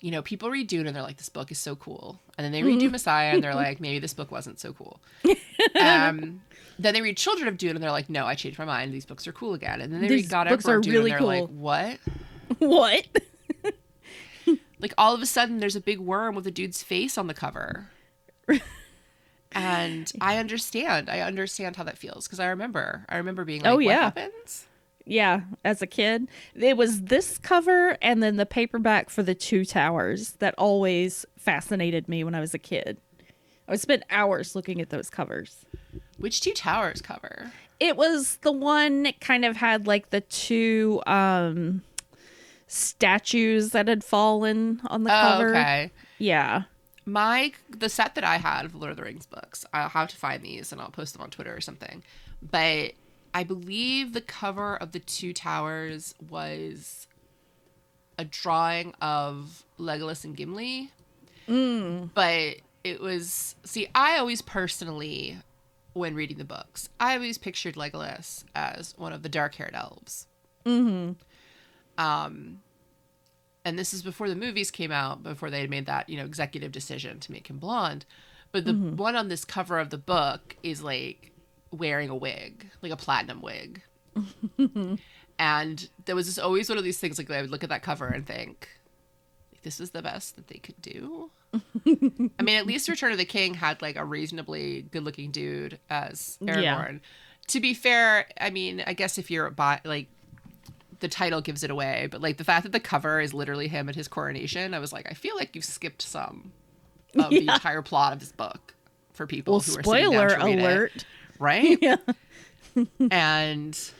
you know people read Dune and they're like this book is so cool, and then they read Dune Messiah and they're like maybe this book wasn't so cool. Um, then they read Children of Dune and they're like no I changed my mind these books are cool again, and then they These read God books Emperor are Dune really and they're like cool. what? what? Like all of a sudden there's a big worm with a dude's face on the cover. and I understand. I understand how that feels because I remember. I remember being like, Oh, "What happens?" Yeah, as a kid, it was this cover and then the paperback for the Two Towers that always fascinated me when I was a kid. I would spend hours looking at those covers. Which two towers cover? It was the one that kind of had like the two um statues that had fallen on the Oh, cover. okay. Yeah. My the set that I had of Lord of the Rings books. I'll have to find these and I'll post them on Twitter or something. But I believe the cover of the two towers was a drawing of Legolas and Gimli. But it was see, I always personally, when reading the books, I always pictured Legolas as one of the dark-haired elves. Mm-hmm. Um, and this is before the movies came out, before they had made that you know executive decision to make him blonde. But the one on this cover of the book is like wearing a wig, like a platinum wig. and there was just always one of these things like I would look at that cover and think, this is the best that they could do. I mean, at least Return of the King had like a reasonably good-looking dude as Aragorn. Yeah. To be fair, I mean, I guess if you're by like the title gives it away, but like the fact that the cover is literally him at his coronation, I was like, I feel like you've skipped some of the entire plot of this book for people Well, who are spoiler down to read it, alert. Right? Yeah. and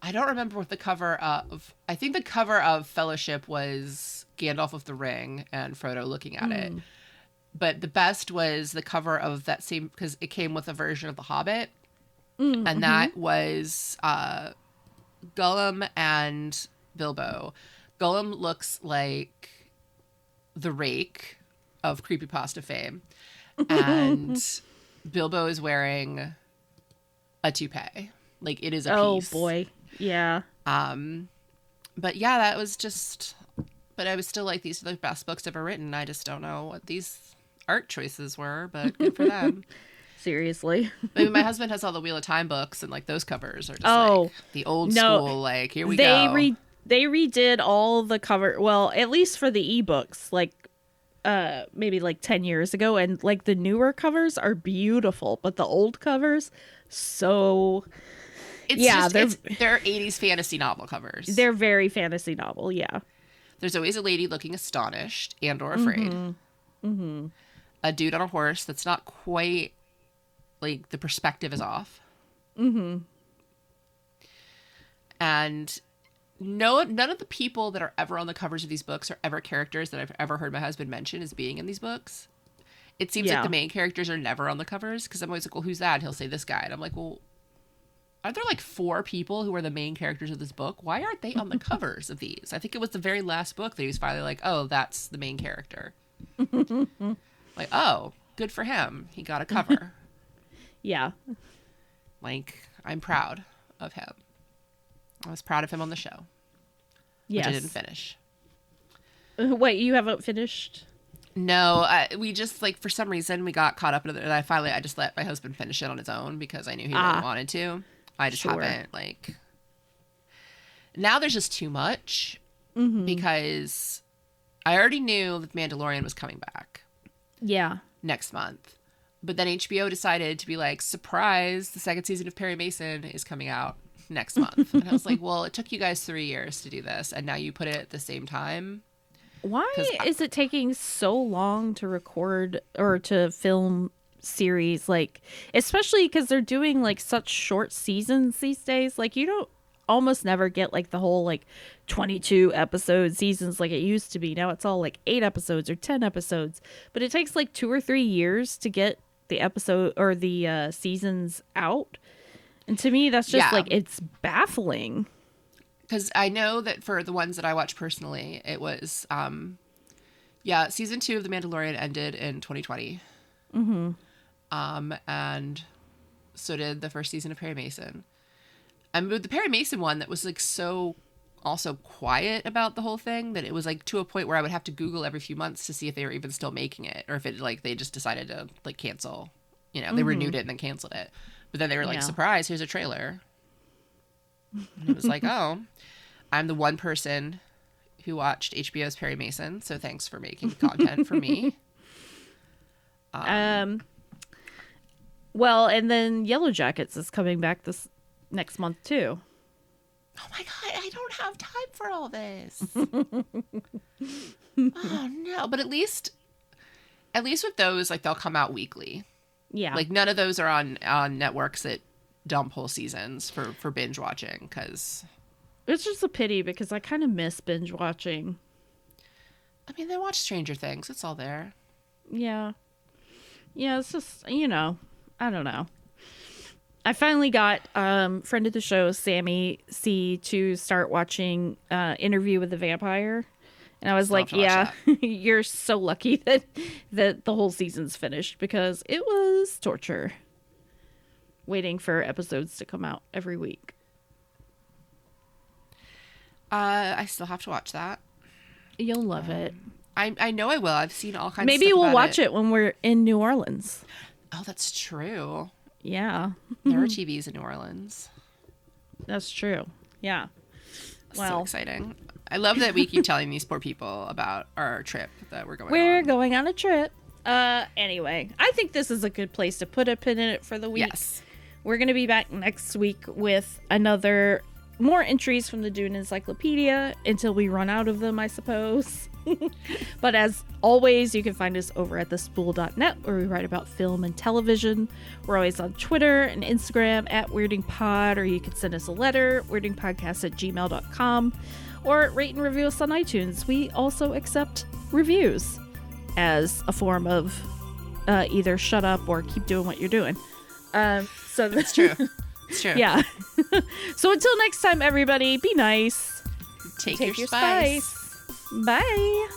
I don't remember what the cover of. I think the cover of Fellowship was Gandalf of the ring and Frodo looking at it. Hmm. But the best was the cover of that same because it came with a version of The Hobbit, mm, and mm-hmm. that was uh, Gollum and Bilbo. Gollum looks like the rake of creepypasta fame, and Bilbo is wearing a toupee. Like it is a Oh piece. Oh boy. Yeah. Um, but yeah, that was just. But I was still like, these are the best books ever written. I just don't know what these art choices were, but good for them. Seriously. Maybe my husband has all the Wheel of Time books, and like those covers are just Oh, like the old no. school. Like here we they go. re they redid all the cover well, at least for the ebooks, like uh maybe like 10 years ago and like the newer covers are beautiful, but the old covers so it's yeah, just, they're- it's, they're 80s fantasy novel covers. they're very fantasy novel, yeah. There's always a lady looking astonished and or afraid. Mm-hmm. A dude on a horse that's not quite like the perspective is off. Mm-hmm. And no none of the people that are ever on the covers of these books are ever characters that I've ever heard my husband mention as being in these books. It seems Yeah. like the main characters are never on the covers because I'm always like, well, who's that? And he'll say this guy. And I'm like, well, aren't there like four people who are the main characters of this book? Why aren't they on the covers of these? I think it was the very last book that he was finally like, oh, that's the main character. like, oh, good for him. He got a cover. Yeah. like, I'm proud of him. I was proud of him on the show, which I didn't finish. Wait, you haven't finished? No, I, we just like for some reason we got caught up in it, and I finally I just let my husband finish it on his own because I knew he Ah. really wanted to. I just Sure. haven't like now there's just too much Mm-hmm. because I already knew that Mandalorian was coming back Yeah. next month. But then HBO decided to be like, surprise, the second season of Perry Mason is coming out next month. and I was like, well, it took you guys three years to do this, and now you put it at the same time. Why I- is it taking so long to record or to film series? Like especially cuz they're doing like such short seasons these days. Like you don't almost never get like the whole like 22 episode seasons like it used to be. Now it's all like 8 episodes or 10 episodes. But it takes like 2 or 3 years to get the episode or the uh seasons out. And to me that's just Yeah. like it's baffling because I know that for the ones that I watch personally, it was um yeah, season two of The Mandalorian ended in 2020. Mm-hmm. Um, and so did the first season of Perry Mason. And with the Perry Mason one, that was like so also quiet about the whole thing that it was like to a point where I would have to Google every few months to see if they were even still making it or if it like they just decided to like cancel. You know, they renewed it and then canceled it. But then they were like, Yeah. surprise, here's a trailer. And it was like, oh, I'm the one person who watched HBO's Perry Mason, so thanks for making content for me. Um, well, and then Yellowjackets is coming back this next month too. Oh my god, I don't have time for all this. oh no, but at least at least with those like they'll come out weekly. Yeah, Like none of those are on on networks that dump whole seasons for for binge watching cuz it's just a pity because I kind of miss binge watching. I mean, they watch Stranger Things. It's all there. Yeah, yeah, it's just you know, I don't know. I finally got um friend of the show Sammy C to start watching uh Interview with the Vampire. And I was like, have to watch "Yeah, you're so lucky that that the whole season's finished because it was torture waiting for episodes to come out every week." Uh I still have to watch that. You'll love it. I I know I will. I've seen all kinds Maybe of Maybe we'll watch it. when we're in New Orleans. Oh, that's true. Yeah, There are TVs in New Orleans. that's true. Yeah. so Well, exciting. I love that we keep telling these poor people about our trip that we're going we're on. going on a trip. Uh, anyway, I think this is a good place to put a pin in it for the week. Yes. We're going to be back next week with another more entries from the Dune Encyclopedia until we run out of them, I suppose. but as always, you can find us over at thespool.net where we write about film and television. We're always on Twitter and Instagram at WeirdingPod, or you can send us a letter, weirdingpodcast at gmail.com, or rate and review us on iTunes. We also accept reviews as a form of uh, either shut up or keep doing what you're doing. Um, so that's true. It's true. yeah. so until next time, everybody, be nice. Take, Take your, your spice. spice. Bye.